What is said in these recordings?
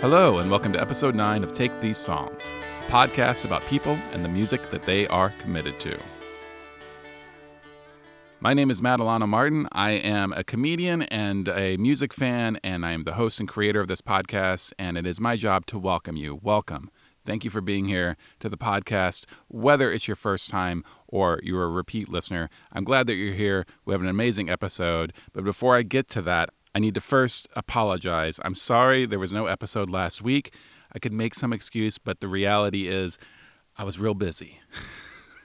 Hello, and welcome to episode 9 of Take These Songs, a podcast about people and the music that they are committed to. My name is Matt Alano Martin. I am a comedian and a music fan, and I am the host and creator of this podcast, and it is my job to welcome you. Welcome. Thank you for being here to the podcast, whether it's your first time or you're a repeat listener. I'm glad that you're here. We have an amazing episode. But before I get to that, I need to first apologize. I'm sorry there was no episode last week. I could make some excuse, but the reality is I was real busy.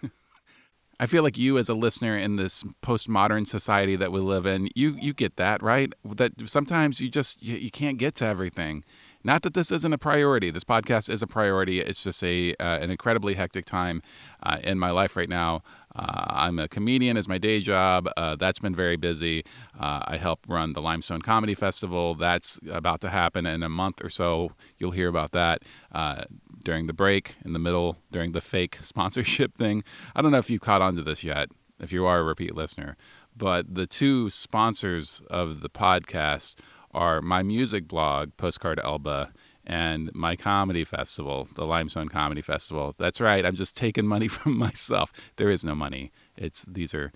I feel like you as a listener in this postmodern society that we live in, you you get that, right? That sometimes you just you, you can't get to everything. Not that this isn't a priority. This podcast is a priority. It's just a uh, an incredibly hectic time uh, in my life right now. Uh, I'm a comedian as my day job. Uh, that's been very busy. Uh, I help run the Limestone Comedy Festival. That's about to happen in a month or so. You'll hear about that uh, during the break, in the middle, during the fake sponsorship thing. I don't know if you caught on to this yet. If you are a repeat listener, but the two sponsors of the podcast are my music blog, Postcard Elba, and my comedy festival, the Limestone Comedy Festival. That's right. I'm just taking money from myself. There is no money. It's these are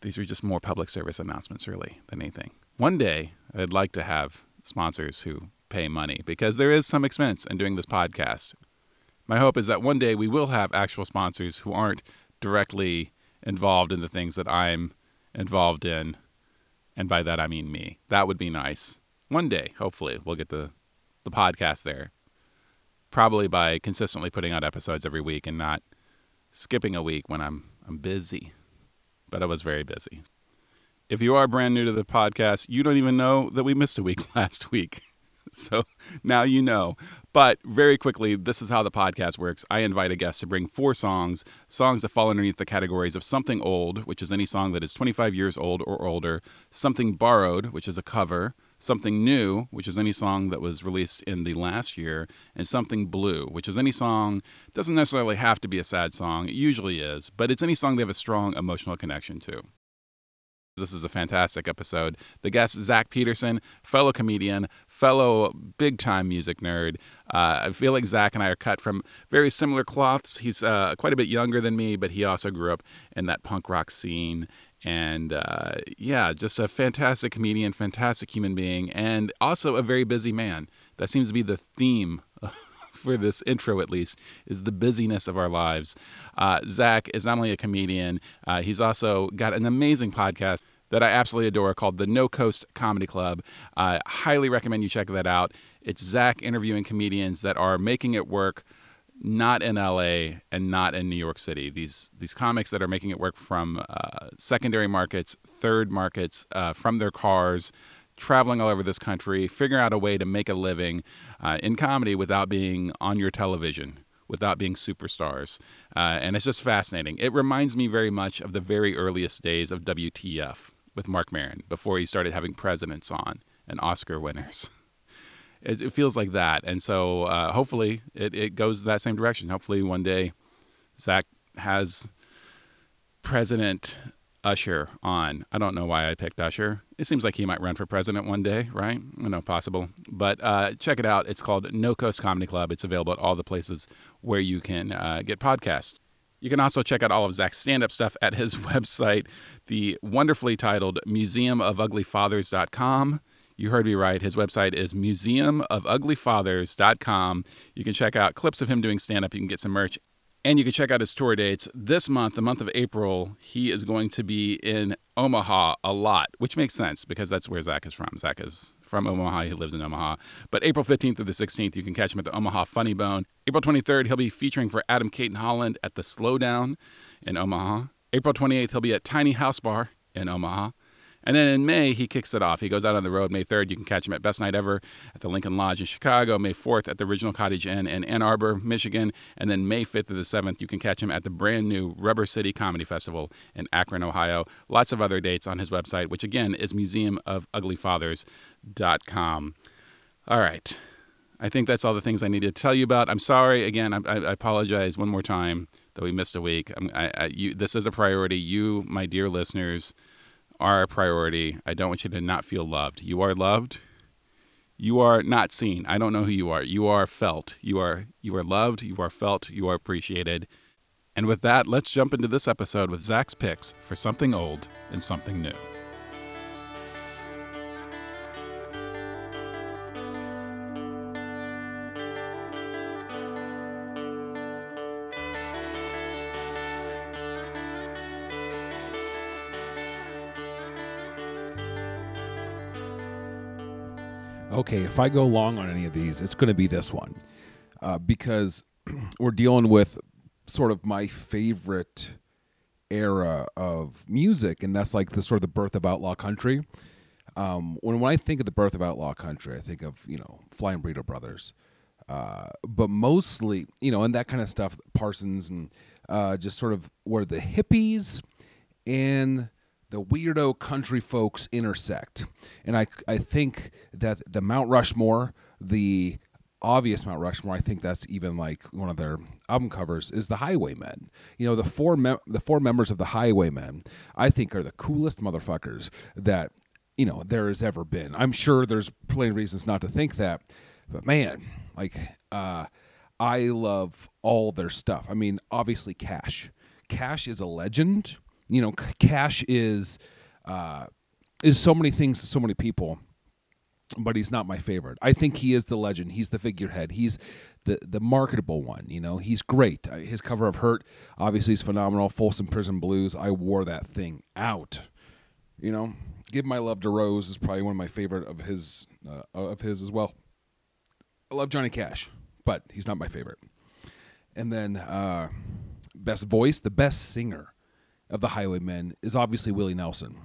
these are just more public service announcements really than anything. One day I'd like to have sponsors who pay money because there is some expense in doing this podcast. My hope is that one day we will have actual sponsors who aren't directly involved in the things that I'm involved in and by that I mean me. That would be nice. One day, hopefully, we'll get the the podcast there. Probably by consistently putting out episodes every week and not skipping a week when I'm I'm busy. But I was very busy. If you are brand new to the podcast, you don't even know that we missed a week last week. So now you know. But very quickly, this is how the podcast works. I invite a guest to bring four songs, songs that fall underneath the categories of something old, which is any song that is 25 years old or older, something borrowed, which is a cover, something new, which is any song that was released in the last year, and something blue, which is any song doesn't necessarily have to be a sad song. It usually is, but it's any song they have a strong emotional connection to. This is a fantastic episode. The guest, Zach Peterson, fellow comedian, fellow big time music nerd. Uh, I feel like Zach and I are cut from very similar cloths. He's uh, quite a bit younger than me, but he also grew up in that punk rock scene. And uh, yeah, just a fantastic comedian, fantastic human being, and also a very busy man. That seems to be the theme for this intro at least is the busyness of our lives. Uh, Zach is not only a comedian, uh, he's also got an amazing podcast that I absolutely adore called the No Coast Comedy Club. I highly recommend you check that out. It's Zach interviewing comedians that are making it work not in LA and not in New York City. These these comics that are making it work from uh, secondary markets, third markets, uh, from their cars, traveling all over this country, figuring out a way to make a living uh, in comedy without being on your television, without being superstars. Uh, and it's just fascinating. It reminds me very much of the very earliest days of WTF with Marc Maron before he started having presidents on and Oscar winners. It, it feels like that. And so uh, hopefully it, it goes that same direction. Hopefully one day Zach has President Usher on. I don't know why I picked Usher. It seems like he might run for president one day, right? I know, possible. But uh, check it out. It's called No Coast Comedy Club. It's available at all the places where you can uh, get podcasts. You can also check out all of Zach's stand up stuff at his website, the wonderfully titled museumofuglyfathers.com. You heard me right. His website is museumofuglyfathers.com. You can check out clips of him doing stand up. You can get some merch and you can check out his tour dates. This month, the month of April, he is going to be in Omaha a lot, which makes sense because that's where Zach is from. Zach is from Omaha. He lives in Omaha. But April 15th through the 16th, you can catch him at the Omaha Funny Bone. April 23rd, he'll be featuring for Adam Cayton Holland at the Slowdown in Omaha. April 28th, he'll be at Tiny House Bar in Omaha. And then in May, he kicks it off. He goes out on the road May 3rd. You can catch him at Best Night Ever at the Lincoln Lodge in Chicago. May 4th at the Original Cottage Inn in Ann Arbor, Michigan. And then May 5th to the 7th, you can catch him at the brand new Rubber City Comedy Festival in Akron, Ohio. Lots of other dates on his website, which again is museumofuglyfathers.com. All right. I think that's all the things I needed to tell you about. I'm sorry again. I, I apologize one more time that we missed a week. I, I, you, this is a priority. You, my dear listeners, are a priority. I don't want you to not feel loved. You are loved. You are not seen. I don't know who you are. You are felt. You are you are loved. You are felt. You are appreciated. And with that, let's jump into this episode with Zach's picks for something old and something new. Okay, if I go long on any of these, it's going to be this one uh, because we're dealing with sort of my favorite era of music, and that's like the sort of the birth of outlaw country. Um, when when I think of the birth of outlaw country, I think of you know Flying Burrito Brothers, uh, but mostly you know and that kind of stuff, Parsons and uh, just sort of where the hippies and the weirdo country folks intersect. And I, I think that the Mount Rushmore, the obvious Mount Rushmore, I think that's even like one of their album covers, is the Highwaymen. You know, the four mem- the four members of the Highwaymen, I think, are the coolest motherfuckers that you know there has ever been. I'm sure there's plenty of reasons not to think that, but man, like, uh, I love all their stuff. I mean, obviously, Cash. Cash is a legend you know, Cash is uh, is so many things to so many people, but he's not my favorite. I think he is the legend. He's the figurehead. He's the the marketable one. You know, he's great. His cover of Hurt, obviously, is phenomenal. Folsom Prison Blues. I wore that thing out. You know, Give My Love to Rose is probably one of my favorite of his uh, of his as well. I love Johnny Cash, but he's not my favorite. And then uh, best voice, the best singer of the Highwaymen is obviously Willie Nelson.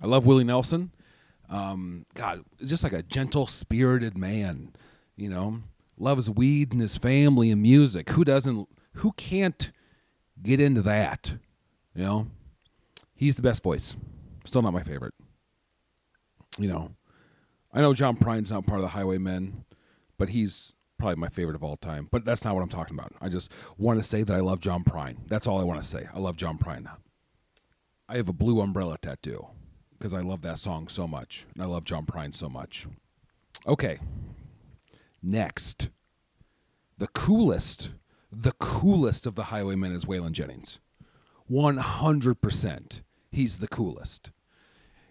I love Willie Nelson. Um, God, just like a gentle spirited man, you know, loves weed and his family and music. Who doesn't? Who can't get into that? You know, he's the best voice. Still not my favorite. You know, I know John Prine's not part of the Highwaymen, but he's probably my favorite of all time. But that's not what I'm talking about. I just want to say that I love John Prine. That's all I want to say. I love John Prine. I have a blue umbrella tattoo because I love that song so much. And I love John Prine so much. Okay. Next. The coolest, the coolest of the Highwaymen is Waylon Jennings. 100%. He's the coolest.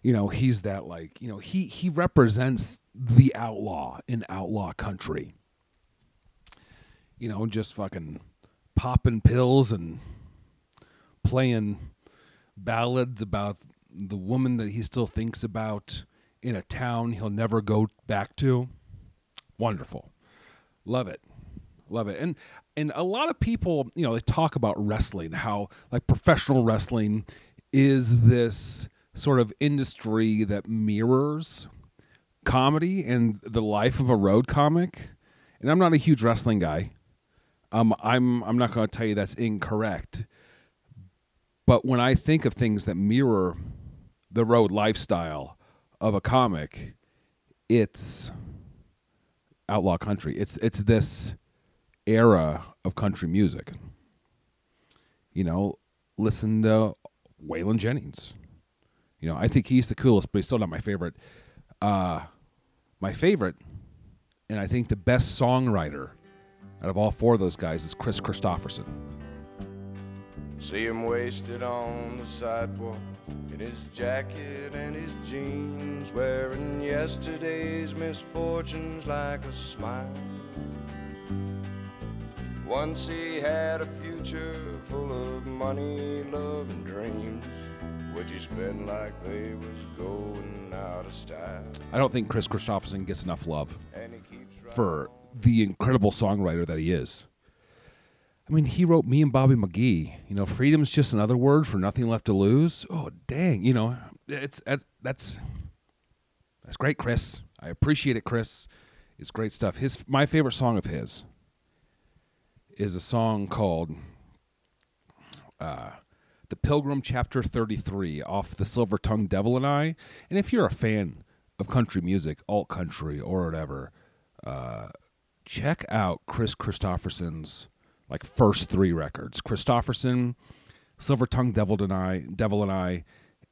You know, he's that like, you know, he he represents the outlaw in outlaw country you know, just fucking popping pills and playing ballads about the woman that he still thinks about in a town he'll never go back to. Wonderful. Love it. Love it. And and a lot of people, you know, they talk about wrestling, how like professional wrestling is this sort of industry that mirrors comedy and the life of a road comic. And I'm not a huge wrestling guy. Um, I'm I'm not going to tell you that's incorrect, but when I think of things that mirror the road lifestyle of a comic, it's outlaw country. It's it's this era of country music. You know, listen to Waylon Jennings. You know, I think he's the coolest, but he's still not my favorite. Uh, my favorite, and I think the best songwriter out of all four of those guys is Kris Kristofferson. See him wasted on the sidewalk in his jacket and his jeans, wearing yesterday's misfortunes like a smile. Once he had a future full of money, love, and dreams. Would you spend like they was going out of style? I don't think Kris Kristofferson gets enough love for the incredible songwriter that he is. I mean, he wrote me and Bobby McGee. You know, freedom's just another word for nothing left to lose. Oh, dang! You know, it's that's that's, that's great, Kris. I appreciate it, Kris. It's great stuff. His my favorite song of his is a song called uh, "The Pilgrim," chapter thirty-three, off the Silver Tongue Devil and I. And if you're a fan of country music, alt country or whatever, uh, check out Kris Kristofferson's like first three records. Kristofferson, Silver Tongue Devil and I, Devil and I,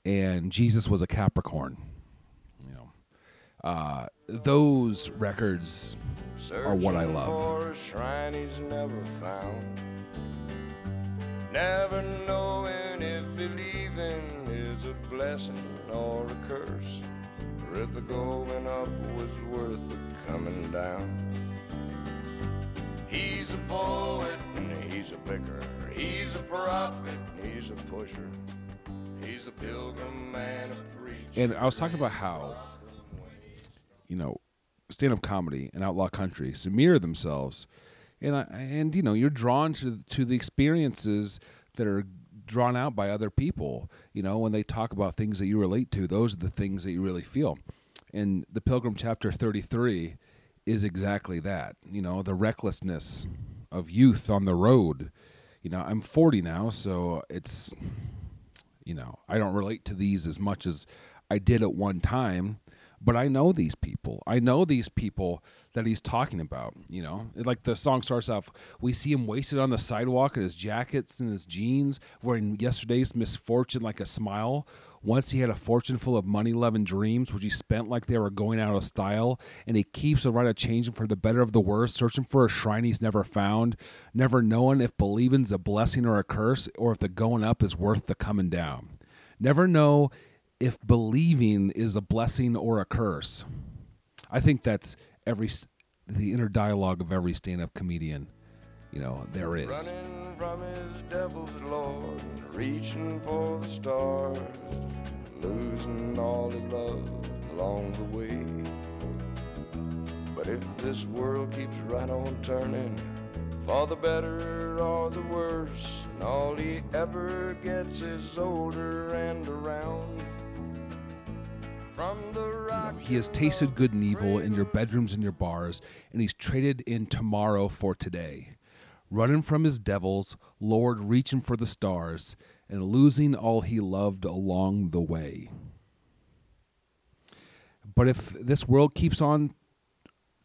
and Jesus was a Capricorn. You know, Uh, those records are what I love. Shrine he's never found. Never knowing if believing is a blessing or a curse. Or if the going up was worth the coming down. He's a poet and he's a picker. He's a prophet he's a pusher. He's a pilgrim and a preacher. And I was talking about how, you know, stand up comedy and outlaw country mirror themselves. And I, and you know, you're drawn to to the experiences that are drawn out by other people. You know, when they talk about things that you relate to, those are the things that you really feel. In the Pilgrim chapter 33 is exactly that. You know, the recklessness of youth on the road. You know, I'm 40 now, so it's you know, I don't relate to these as much as I did at one time, but I know these people. I know these people that he's talking about, you know. Like the song starts off, we see him wasted on the sidewalk in his jackets and his jeans, wearing yesterday's misfortune like a smile. Once he had a fortune full of money loving dreams, which he spent like they were going out of style, and he keeps a right of changing for the better of the worse, searching for a shrine he's never found, never knowing if believing's a blessing or a curse, or if the going up is worth the coming down. Never know if believing is a blessing or a curse. I think that's every the inner dialogue of every stand-up comedian. You know, there is. Running from his devil's lord, reaching for the stars, losing all he loved along the way. But if this world keeps right on turning, for the better or the worse, and all he ever gets is older and around. From the rock He has tasted good and evil in your bedrooms and your bars, and he's traded in tomorrow for today. Running from his devils, Lord reaching for the stars, and losing all he loved along the way. But if this world keeps on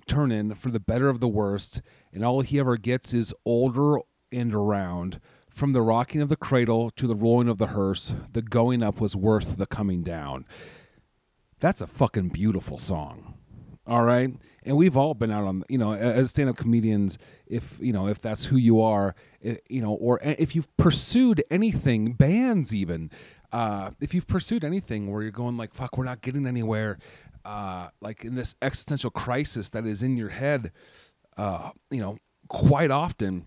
turning for the better of the worst, and all he ever gets is older and around, from the rocking of the cradle to the rolling of the hearse, the going up was worth the coming down. That's a fucking beautiful song. All right. And we've all been out on, you know, as stand up comedians, if, you know, if that's who you are, you know, or if you've pursued anything, bands even, uh, if you've pursued anything where you're going like, fuck, we're not getting anywhere, uh, like in this existential crisis that is in your head, uh, you know, quite often,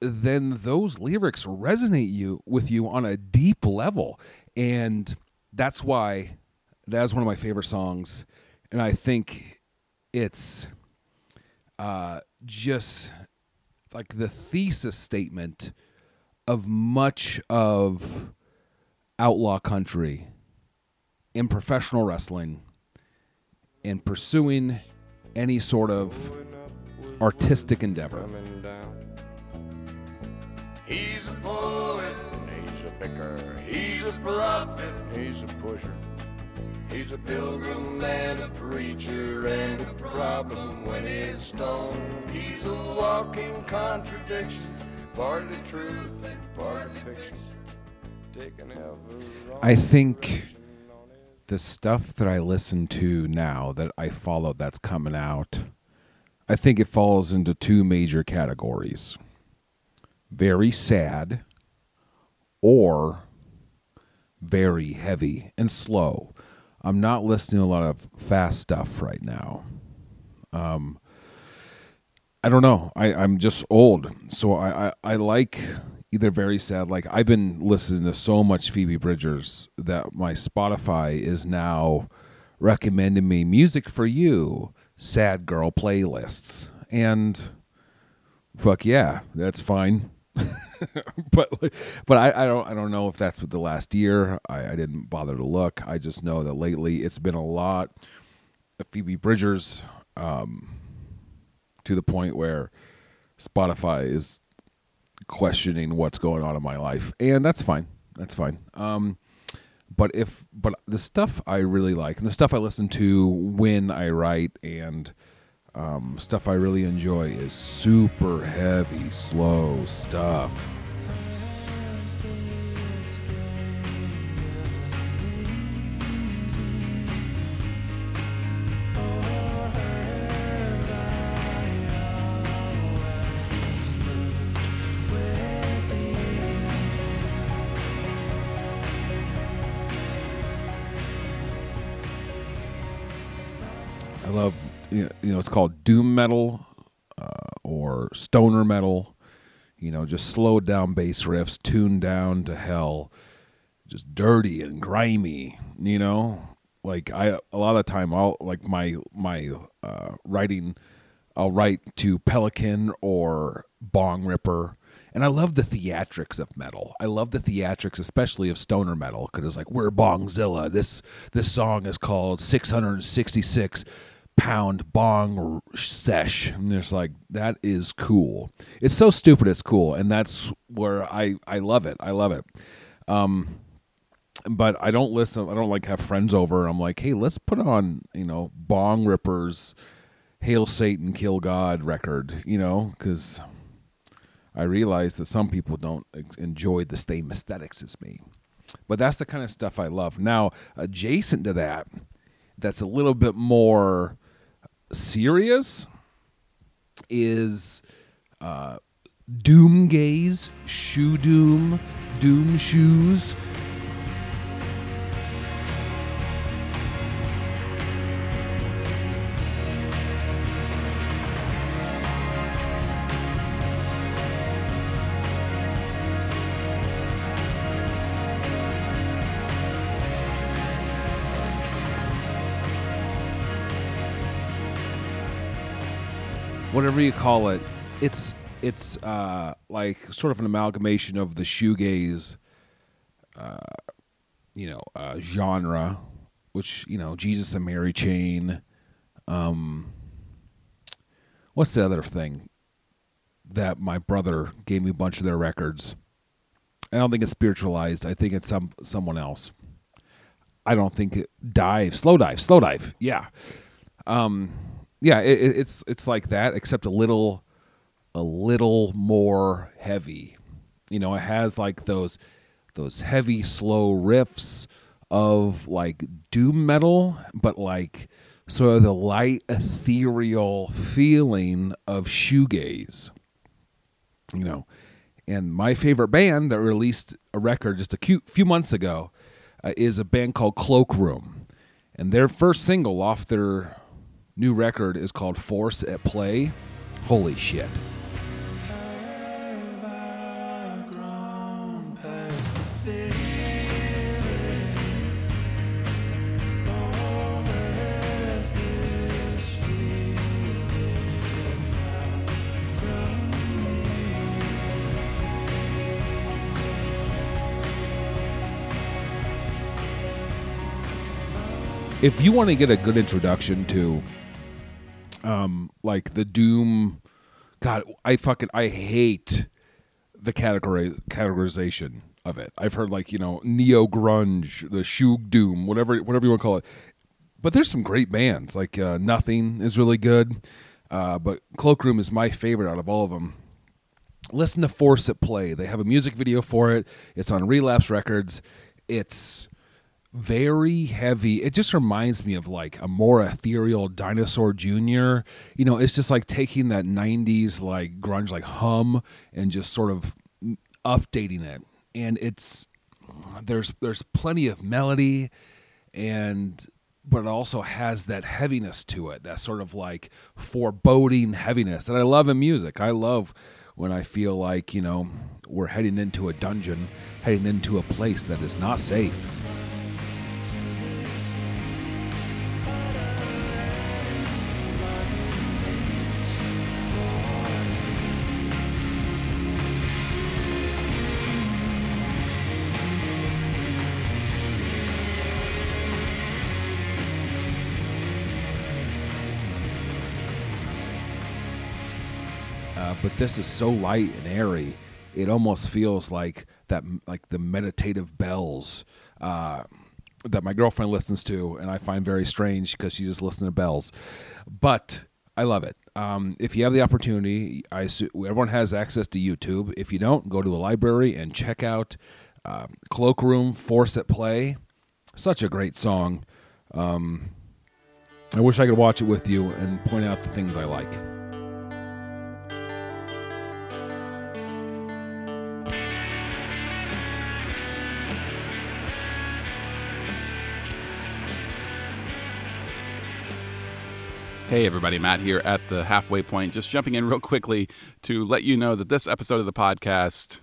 then those lyrics resonate you with you on a deep level. And that's why that's one of my favorite songs. And I think it's uh, just like the thesis statement of much of outlaw country in professional wrestling and pursuing any sort of artistic endeavor. He's a poet he's a picker. He's a prophet he's a pusher. He's a pilgrim and a preacher and a problem when he's stoned. He's a walking contradiction, partly truth and partly fiction. I think the stuff that I listen to now that I follow that's coming out, I think it falls into two major categories very sad or very heavy and slow. I'm not listening to a lot of fast stuff right now. Um, I don't know. I, I'm just old. So I, I, I like either very sad. Like I've been listening to so much Phoebe Bridgers that my Spotify is now recommending me music for you, sad girl playlists. And fuck yeah, that's fine. but but I, I don't I don't know if that's with the last year. I, I didn't bother to look. I just know that lately it's been a lot of Phoebe Bridgers um, to the point where Spotify is questioning what's going on in my life, and that's fine. That's fine. Um, but if but the stuff I really like and the stuff I listen to when I write and um, stuff I really enjoy is super heavy, slow stuff. You know it's called doom metal uh, or stoner metal. You know, just slowed down bass riffs, tuned down to hell, just dirty and grimy. You know, like I a lot of time I'll like my my uh, writing. I'll write to Pelican or Bongripper and I love the theatrics of metal. I love the theatrics, especially of stoner metal, because it's like we're Bongzilla. This this song is called 666 pound bong sesh. And it's like that is cool. It's so stupid. It's cool, and that's where I I love it. I love it. Um, but I don't listen. I don't like have friends over. I'm like, hey, let's put on you know Bongrippers. Hail Satan, Kill God record, you know, because I realize that some people don't enjoy the same aesthetics as me. But that's the kind of stuff I love. Now, adjacent to that, that's a little bit more serious is uh, Doom Gaze, Shoe Doom, Doom Shoes. Whatever you call it, it's it's uh, like sort of an amalgamation of the shoegaze, uh, you know, uh, genre, which you know, Jesus and Mary Chain. Um, what's the other thing that my brother gave me a bunch of their records? I don't think it's spiritualized. I think it's some someone else. I don't think it dive, Slowdive, slow dive. Yeah. Um, yeah, it, it's it's like that, except a little a little more heavy. You know, it has like those those heavy slow riffs of like doom metal, but like sort of the light ethereal feeling of shoegaze. You know, and my favorite band that released a record just a few months ago uh, is a band called Cloakroom, and their first single off their new record is called Force at Play. Holy shit. If you want to get a good introduction to um, like the Doom. God, I fucking I hate the category categorization of it. I've heard like you know neo grunge, the shoe doom, whatever whatever you want to call it. But there's some great bands like uh, Nothing is really good, uh, but Cloakroom is my favorite out of all of them. Listen to Force at Play. They have a music video for it. It's on Relapse Records. It's very heavy. It just reminds me of like a more ethereal Dinosaur Jr. You know, it's just like taking that 90s like grunge like hum and just sort of updating it. And it's there's there's plenty of melody and but it also has that heaviness to it, that sort of like foreboding heaviness that I love in music. I love when I feel like, you know, we're heading into a dungeon, heading into a place that is not safe. But this is so light and airy. It almost feels like that, like the meditative bells uh, that my girlfriend listens to, and I find very strange because she just listens to bells. But I love it. Um, if you have the opportunity, I everyone has access to YouTube. If you don't, go to a library and check out uh, Cloakroom Force at Play. Such a great song. Um, I wish I could watch it with you and point out the things I like. Hey, everybody, Matt here at the halfway point. Just jumping in real quickly to let you know that this episode of the podcast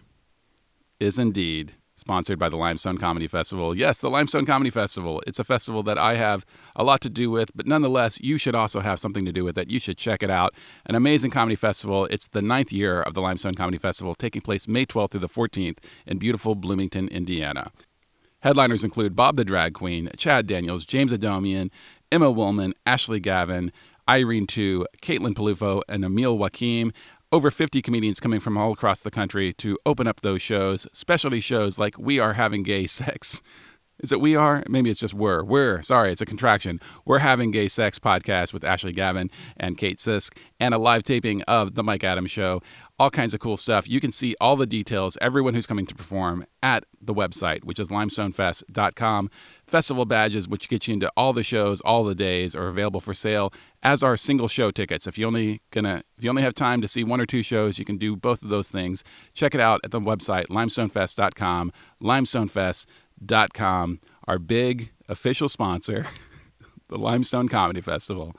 is indeed sponsored by the Limestone Comedy Festival. Yes, the Limestone Comedy Festival. It's a festival that I have a lot to do with, but nonetheless, you should also have something to do with it. You should check it out. An amazing comedy festival. It's the ninth year of the Limestone Comedy Festival, taking place May 12th through the 14th in beautiful Bloomington, Indiana. Headliners include Bob the Drag Queen, Chad Daniels, James Adomian, Emma Willmann, Ashley Gavin, Irene Tu, Caitlin Peluffo, and Emil Wakim. Over 50 comedians coming from all across the country to open up those shows, specialty shows like We Are Having Gay Sex. Is it we are? Maybe it's just we're. We're, sorry, it's a contraction. We're having gay sex podcast with Ashley Gavin and Kate Sisk and a live taping of The Mike Adams Show. All kinds of cool stuff. You can see all the details, everyone who's coming to perform at the website, which is limestonefest.com. Festival badges, which get you into all the shows, all the days, are available for sale, as are single show tickets. If you only gonna if you only have time to see one or two shows, you can do both of those things. Check it out at the website, limestonefest.com. limestonefest.com, our big official sponsor, the Limestone Comedy Festival.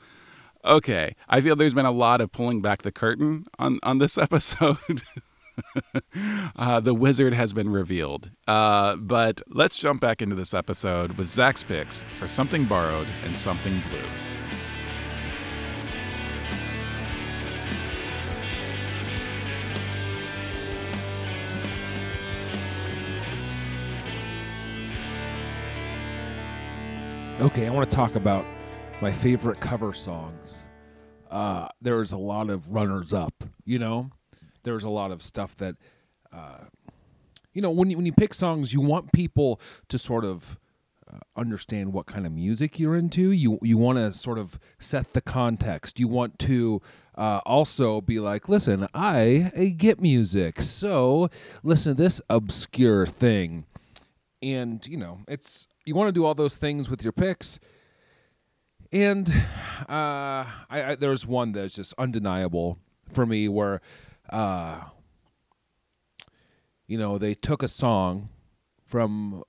Okay, I feel there's been a lot of pulling back the curtain on, on this episode. uh, the wizard has been revealed. Uh, but let's jump back into this episode with Zach's picks for Something Borrowed and Something Blue. Okay, I want to talk about my favorite cover songs. Uh, there's a lot of runners up, you know. There's a lot of stuff that, uh, you know, when you when you pick songs, you want people to sort of uh, understand what kind of music you're into. You you want to sort of set the context. You want to uh, also be like, listen, I, I get music, so listen to this obscure thing, and you know, it's you want to do all those things with your picks. And uh, I, I, there's one that's just undeniable for me where, uh, you know, they took a song from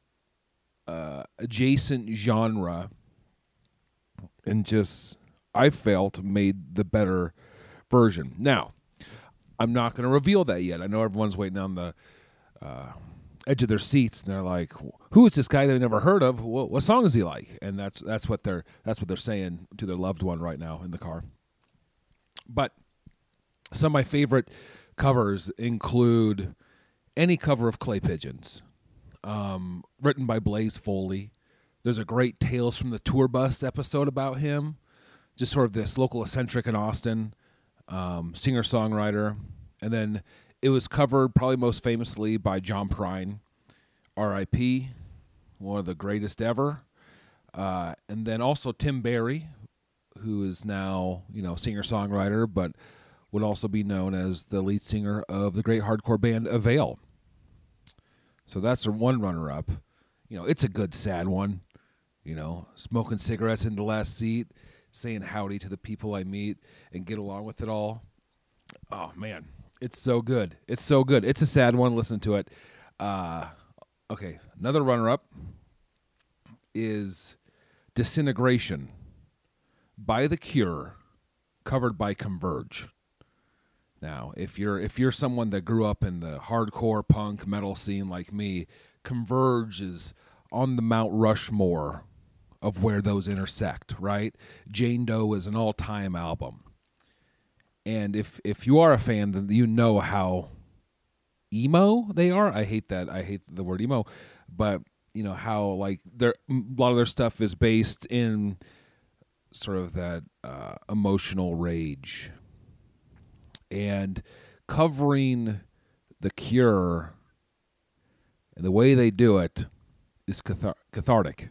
uh, adjacent genre and just, I felt, made the better version. Now, I'm not going to reveal that yet. I know everyone's waiting on the uh, edge of their seats and they're like who is this guy they've never heard of? What, what, song is he like? And that's that's what they're that's what they're saying to their loved one right now in the car. But some of my favorite covers include any cover of clay pigeons um, written by blaze foley. There's a great tales from the tour bus episode about him. Just sort of this local eccentric in austin um, singer songwriter and then it was covered probably most famously by John Prine, R.I.P., one of the greatest ever. Uh, and then also Tim Barry, who is now you know singer songwriter, but would also be known as the lead singer of the great hardcore band Avail. So that's the one runner up. You know, it's a good sad one. You know, smoking cigarettes in the last seat, saying howdy to the people I meet, and get along with it all. Oh man, it's so good. It's so good. It's a sad one. Listen to it. Uh, okay, another runner-up is "Disintegration" by The Cure, covered by Converge. Now, if you're if you're someone that grew up in the hardcore punk metal scene like me, Converge is on the Mount Rushmore of where those intersect, right? Jane Doe is an all-time album and if if you are a fan, then you know how emo they are. I hate that. I hate the word emo, but you know how like their a lot of their stuff is based in sort of that uh, emotional rage and covering the cure and the way they do it is cathar- cathartic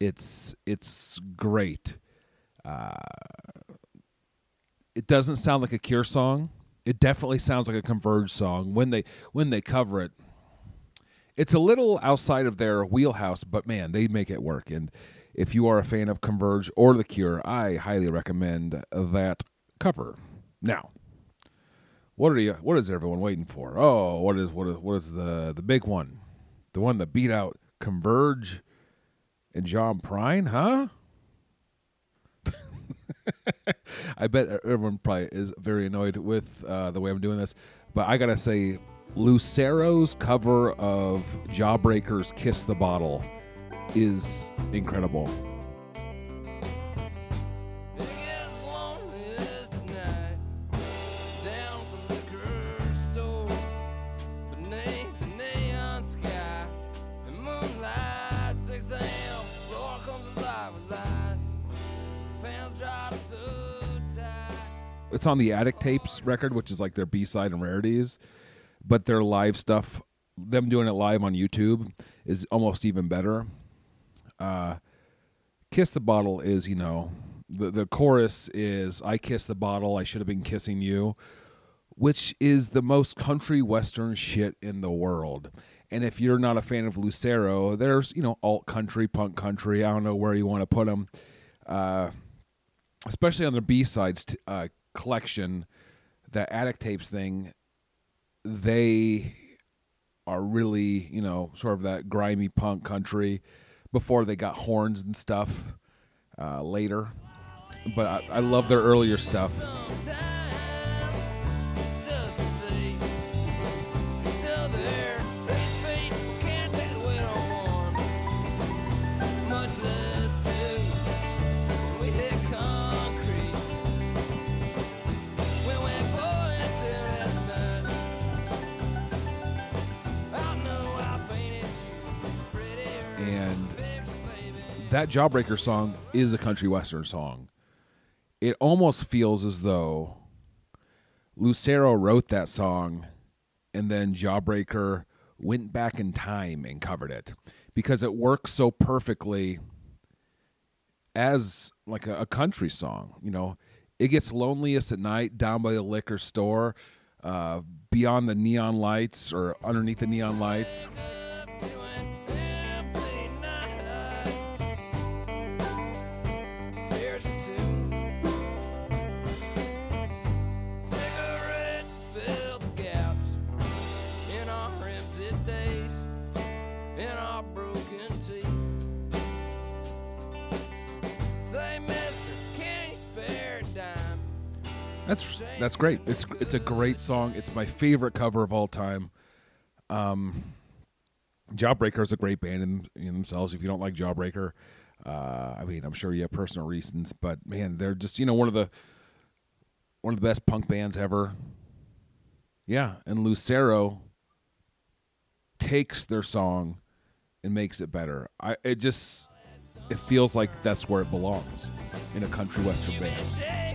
it's it's great uh, it doesn't sound like a Cure song. It definitely sounds like a Converge song when they when they cover it. It's a little outside of their wheelhouse, but man, they make it work. And if you are a fan of Converge or The Cure, I highly recommend that cover. Now, what are you? What is everyone waiting for? Oh, what is what is what is the the big one? The one that beat out Converge and John Prine, huh? I bet everyone probably is very annoyed with uh, the way I'm doing this, but I gotta say, Lucero's cover of Jawbreaker's "Kiss the Bottle" is incredible. It gets loneliest at night, down at the liquor store, beneath the neon sky, and moonlight, 6 a.m. Floor comes alive with lights, pants drop so tight. It's on the Attic Tapes record, which is like their B side and rarities, but their live stuff, them doing it live on YouTube, is almost even better. Uh, Kiss the Bottle is, you know, the the chorus is I kiss the bottle, I should have been kissing you, which is the most country western shit in the world. And if you're not a fan of Lucero, there's, you know, alt country, punk country, I don't know where you want to put them. Uh, especially on their B sides t- uh, collection, the Attic Tapes thing, they are really, you know, sort of that grimy punk country before they got horns and stuff uh, later. But I, I love their earlier stuff. That Jawbreaker song is a country western song. It almost feels as though Lucero wrote that song and then Jawbreaker went back in time and covered it because it works so perfectly as like a, a country song. You know, it gets loneliest at night down by the liquor store, uh, beyond the neon lights or underneath the neon lights. That's that's great. It's it's a great song. It's my favorite cover of all time. Um, Jawbreaker is a great band in, in themselves. If you don't like Jawbreaker, uh, I mean, I'm sure you have personal reasons, but man, they're just you know one of the one of the best punk bands ever. Yeah, and Lucero takes their song and makes it better. I it just it feels like that's where it belongs in a country western band.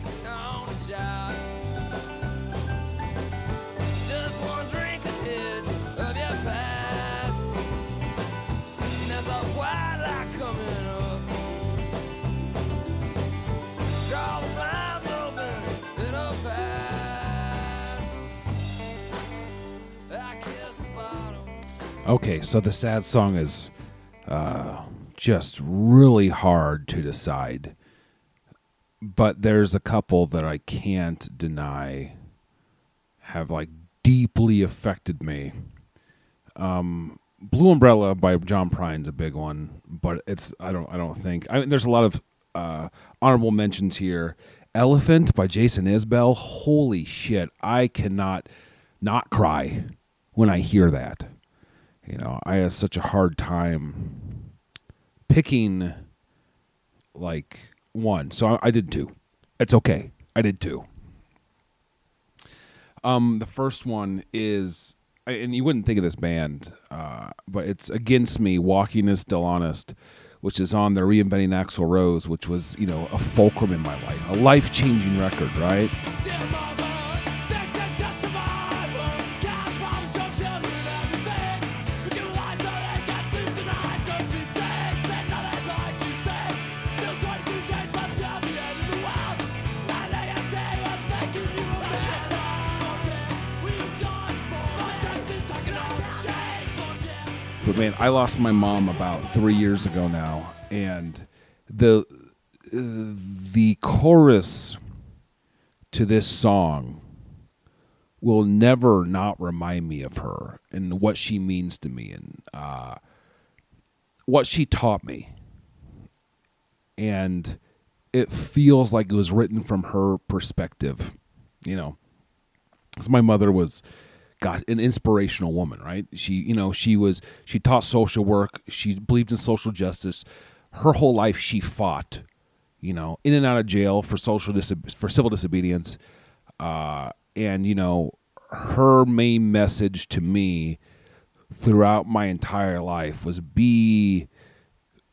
Okay, so the sad song is uh, just really hard to decide. But there's a couple that I can't deny have like deeply affected me. Um, Blue Umbrella by John Prine's a big one, but it's I don't I don't think I mean there's a lot of uh, honorable mentions here. Elephant by Jason Isbell. Holy shit! I cannot not cry when I hear that. You know, I have such a hard time picking like one. So I, I did two. It's okay. I did two. Um, the first one is, and you wouldn't think of this band, uh, but it's Against Me, Walking is Still Honest, which is on the Reinventing Axl Rose, which was, you know, a fulcrum in my life, a life changing record, right? I lost my mom about three years ago now, and the the chorus to this song will never not remind me of her and what she means to me and uh, what she taught me. And it feels like it was written from her perspective, you know. Because my mother was, God, an inspirational woman, right? She, you know, she was she taught social work. She believed in social justice. Her whole life, she fought, you know, in and out of jail for social dis- for civil disobedience, uh, and you know, her main message to me throughout my entire life was be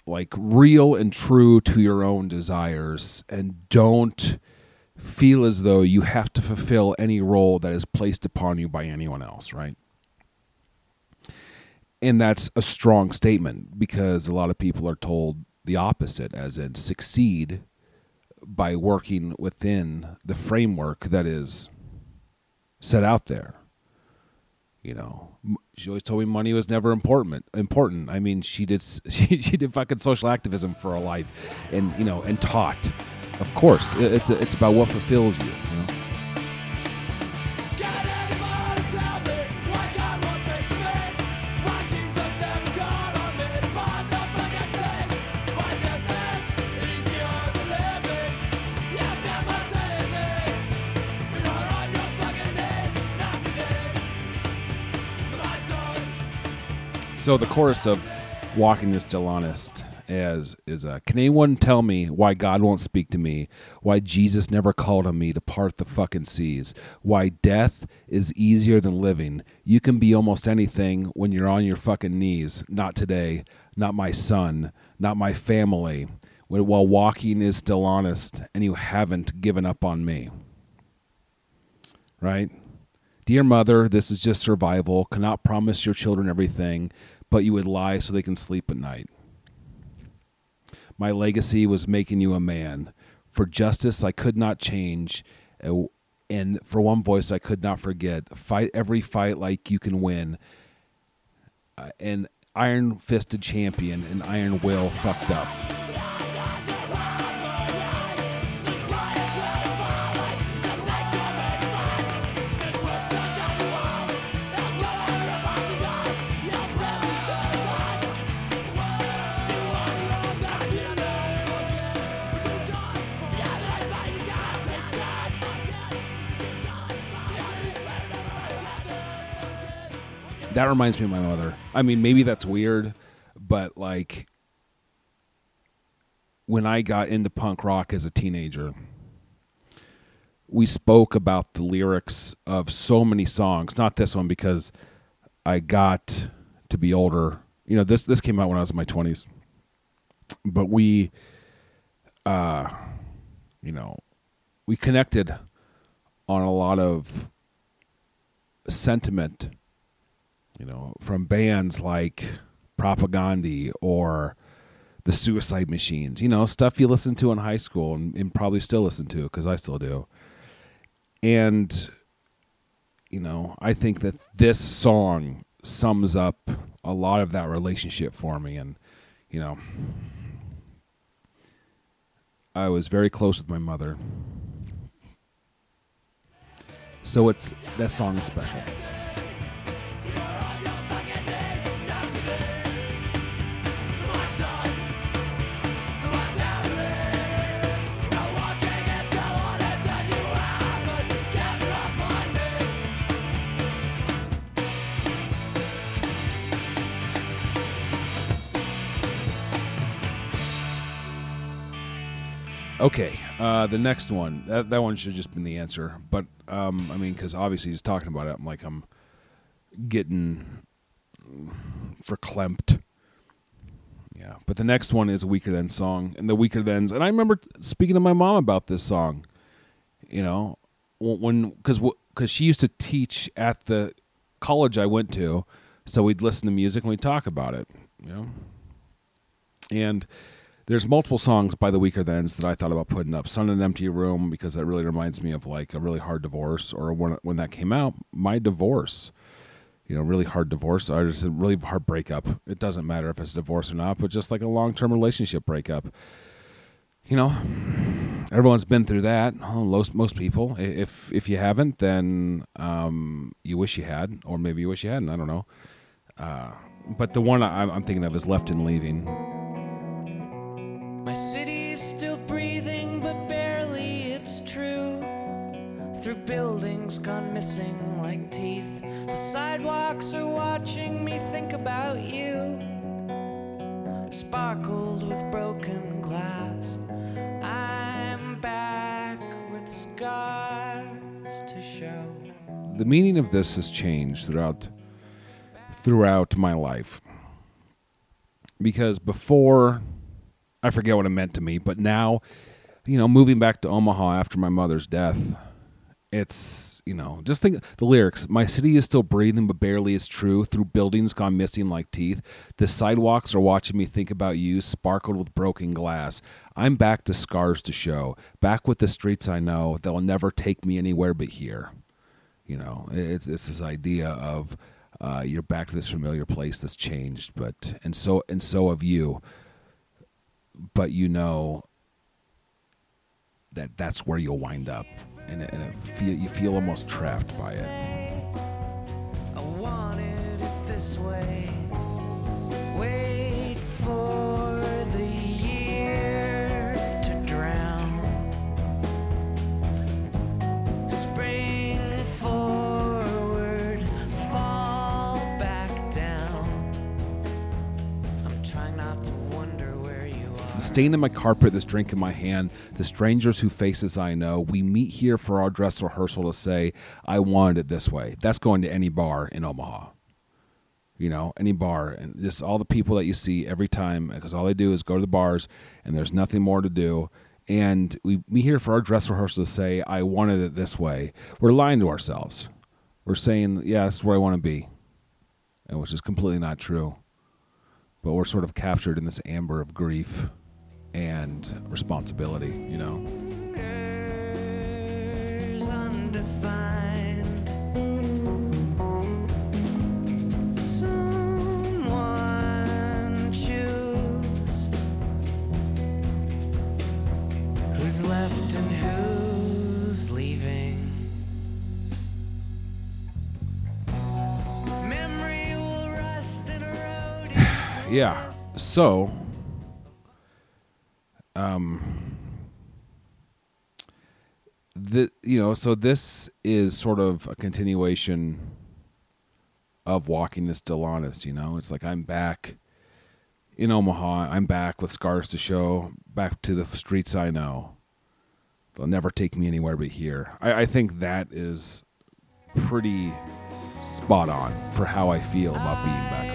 like real and true to your own desires and don't feel as though you have to fulfill any role that is placed upon you by anyone else, right? And that's a strong statement because a lot of people are told the opposite, as in succeed by working within the framework that is set out there. You know, she always told me money was never important. Important. I mean, she did. She, she did fucking social activism for a life, and you know, and taught. Of course, it's it's about what fulfills you. So the chorus of "Walking is Still Honest" as is uh, Can anyone tell me why God won't speak to me? Why Jesus never called on me to part the fucking seas? Why death is easier than living? You can be almost anything when you're on your fucking knees. Not today. Not my son. Not my family. When- While walking is still honest, and you haven't given up on me. Right? Dear mother, this is just survival. Cannot promise your children everything, but you would lie so they can sleep at night. My legacy was making you a man. For justice I could not change, uh, and for one voice I could not forget. Fight every fight like you can win. Uh, an iron fisted champion, an iron will fucked up. That reminds me of my mother. I mean, maybe that's weird, but like when I got into punk rock as a teenager, we spoke about the lyrics of so many songs. Not this one because I got to be older. You know, this this came out when I was in my twenties, but we, uh, you know, we connected on a lot of sentiment. You know, from bands like Propagandhi or the Suicide Machines. You know, stuff you listened to in high school and, and probably still listen to because I still do. And you know, I think that this song sums up a lot of that relationship for me. And you know, I was very close with my mother. So it's that song is special. Okay, uh, the next one. That that one should have just been the answer, but um, I mean, because obviously he's talking about it. I'm like, I'm getting verklempt. Yeah, but the next one is a Weakerthans song, and the Weakerthans. And I remember speaking to my mom about this song. You know, when because because she used to teach at the college I went to, so we'd listen to music and we'd talk about it. You know, and there's multiple songs by the Weakerthans that I thought about putting up. Sun in an Empty Room because that really reminds me of like a really hard divorce, or when when that came out, my divorce. You know, really hard divorce, or just a really hard breakup. It doesn't matter if it's a divorce or not, but just like a long term relationship breakup. You know, everyone's been through that. Most most people. If if you haven't, then um, you wish you had, or maybe you wish you hadn't. I don't know. Uh, but the one I, I'm thinking of is Left and Leaving. My city is still breathing, but barely, it's true. Through buildings gone missing like teeth, the sidewalks are watching me think about you. Sparkled with broken glass, I'm back with scars to show. The meaning of this has changed throughout throughout my life because before I forget what it meant to me, but now, you know, moving back to Omaha after my mother's death, it's you know just think the lyrics. My city is still breathing, but barely is true. Through buildings gone missing like teeth, the sidewalks are watching me think about you, sparkled with broken glass. I'm back to scars to show, back with the streets I know. They'll never take me anywhere but here. You know, it's it's this idea of uh, you're back to this familiar place that's changed, but and so and so have you. But you know that that's where you'll wind up, and, and it feel, you feel almost trapped by it. Stain in my carpet, this drink in my hand, the strangers whose faces I know. We meet here for our dress rehearsal to say, I wanted it this way. That's going to any bar in Omaha. You know, any bar. And just all the people that you see every time, because all they do is go to the bars and there's nothing more to do. And we meet here for our dress rehearsal to say, I wanted it this way. We're lying to ourselves. We're saying, yeah, is where I want to be. And which is completely not true but we're sort of captured in this amber of grief and responsibility, you know. yeah. undefined. The you know, so this is sort of a continuation of Walking is Still Honest. You know, it's like I'm back in Omaha. I'm back with scars to show. Back to the streets I know. They'll never take me anywhere but here. I, I think that is pretty spot on for how I feel about being back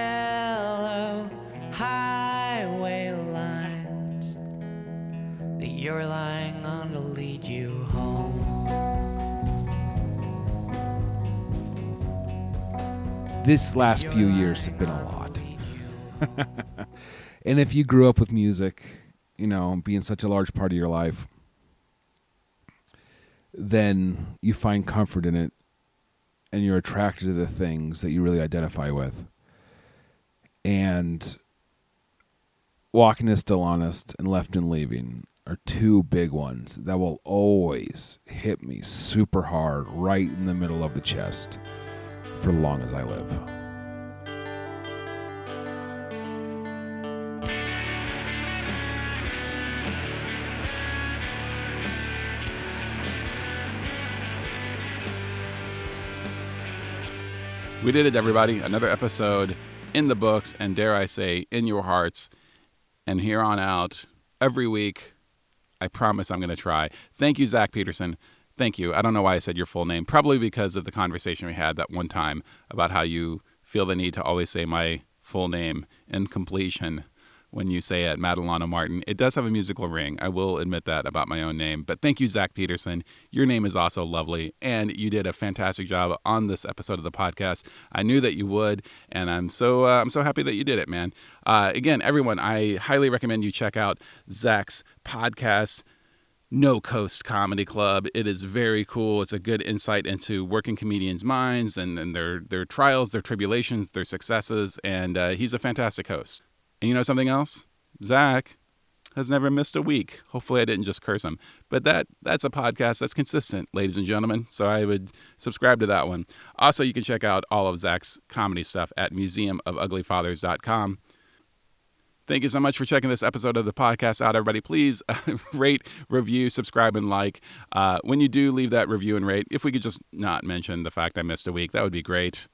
yellow highway lines that you're lying on to lead you home. This last few years have been a lot. and if you grew up with music, you know, being such a large part of your life, then you find comfort in it and you're attracted to the things that you really identify with. And Walking is Still Honest and Left and Leaving are two big ones that will always hit me super hard right in the middle of the chest for long as I live. We did it, everybody. Another episode in the books, and dare I say, in your hearts. And here on out, every week, I promise I'm going to try. Thank you, Zach Peterson. Thank you. I don't know why I said your full name. Probably because of the conversation we had that one time about how you feel the need to always say my full name in completion when you say it, Madelana Martin. It does have a musical ring. I will admit that about my own name. But thank you, Zach Peterson. Your name is also lovely, and you did a fantastic job on this episode of the podcast. I knew that you would, and I'm so uh, I'm so happy that you did it, man. Uh, again, everyone, I highly recommend you check out Zach's podcast. No Coast Comedy Club. It is very cool. It's a good insight into working comedians' minds and, and their their trials, their tribulations, their successes, and uh, he's a fantastic host. And you know something else? Zach has never missed a week. Hopefully, I didn't just curse him, but that that's a podcast that's consistent, ladies and gentlemen. So I would subscribe to that one. Also, you can check out all of Zach's comedy stuff at museumofuglyfathers.com. Thank you so much for checking this episode of the podcast out, everybody. Please uh, rate, review, subscribe, and like. Uh, when you do leave that review and rate, if we could just not mention the fact I missed a week, that would be great.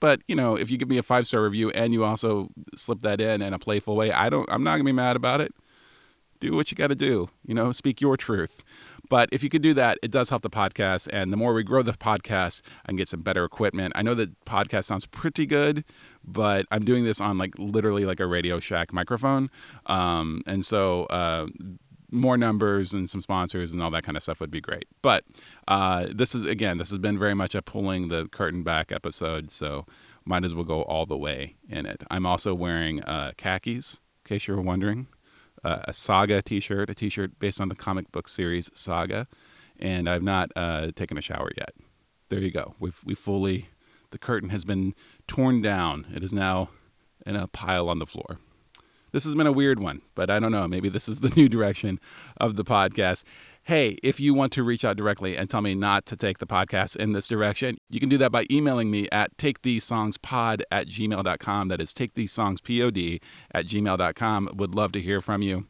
But you know, if you give me a five star review and you also slip that in in a playful way, I don't. I'm not gonna be mad about it. Do what you got to do. You know, speak your truth. But if you could do that, it does help the podcast. And the more we grow the podcast, I can get some better equipment. I know the podcast sounds pretty good, but I'm doing this on like literally like a Radio Shack microphone. Um, and so uh, more numbers and some sponsors and all that kind of stuff would be great. But uh, this is, again, this has been very much a pulling the curtain back episode. So might as well go all the way in it. I'm also wearing uh, khakis, in case you were wondering uh, a Saga T-shirt, a T-shirt based on the comic book series Saga, and I've not uh, taken a shower yet. There you go. We've we fully the curtain has been torn down. It is now in a pile on the floor. This has been a weird one, but I don't know. Maybe this is the new direction of the podcast. Hey, if you want to reach out directly and tell me not to take the podcast in this direction, you can do that by emailing me at takethesesongspod at gmail.com. That is takethesesongspod at gmail.com. Would love to hear from you.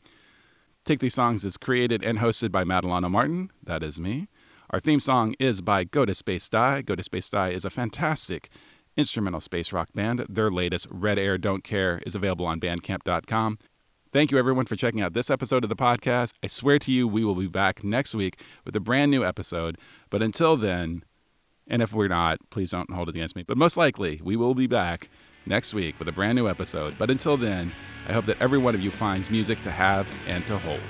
Take These Songs is created and hosted by Madelana Martin. That is me. Our theme song is by Go to Space Die. Go to Space Die is a fantastic instrumental space rock band. Their latest, Red Air Don't Care, is available on bandcamp.com. Thank you, everyone, for checking out this episode of the podcast. I swear to you, we will be back next week with a brand new episode. But until then, and if we're not, please don't hold it against me. But most likely, we will be back next week with a brand new episode. But until then, I hope that every one of you finds music to have and to hold.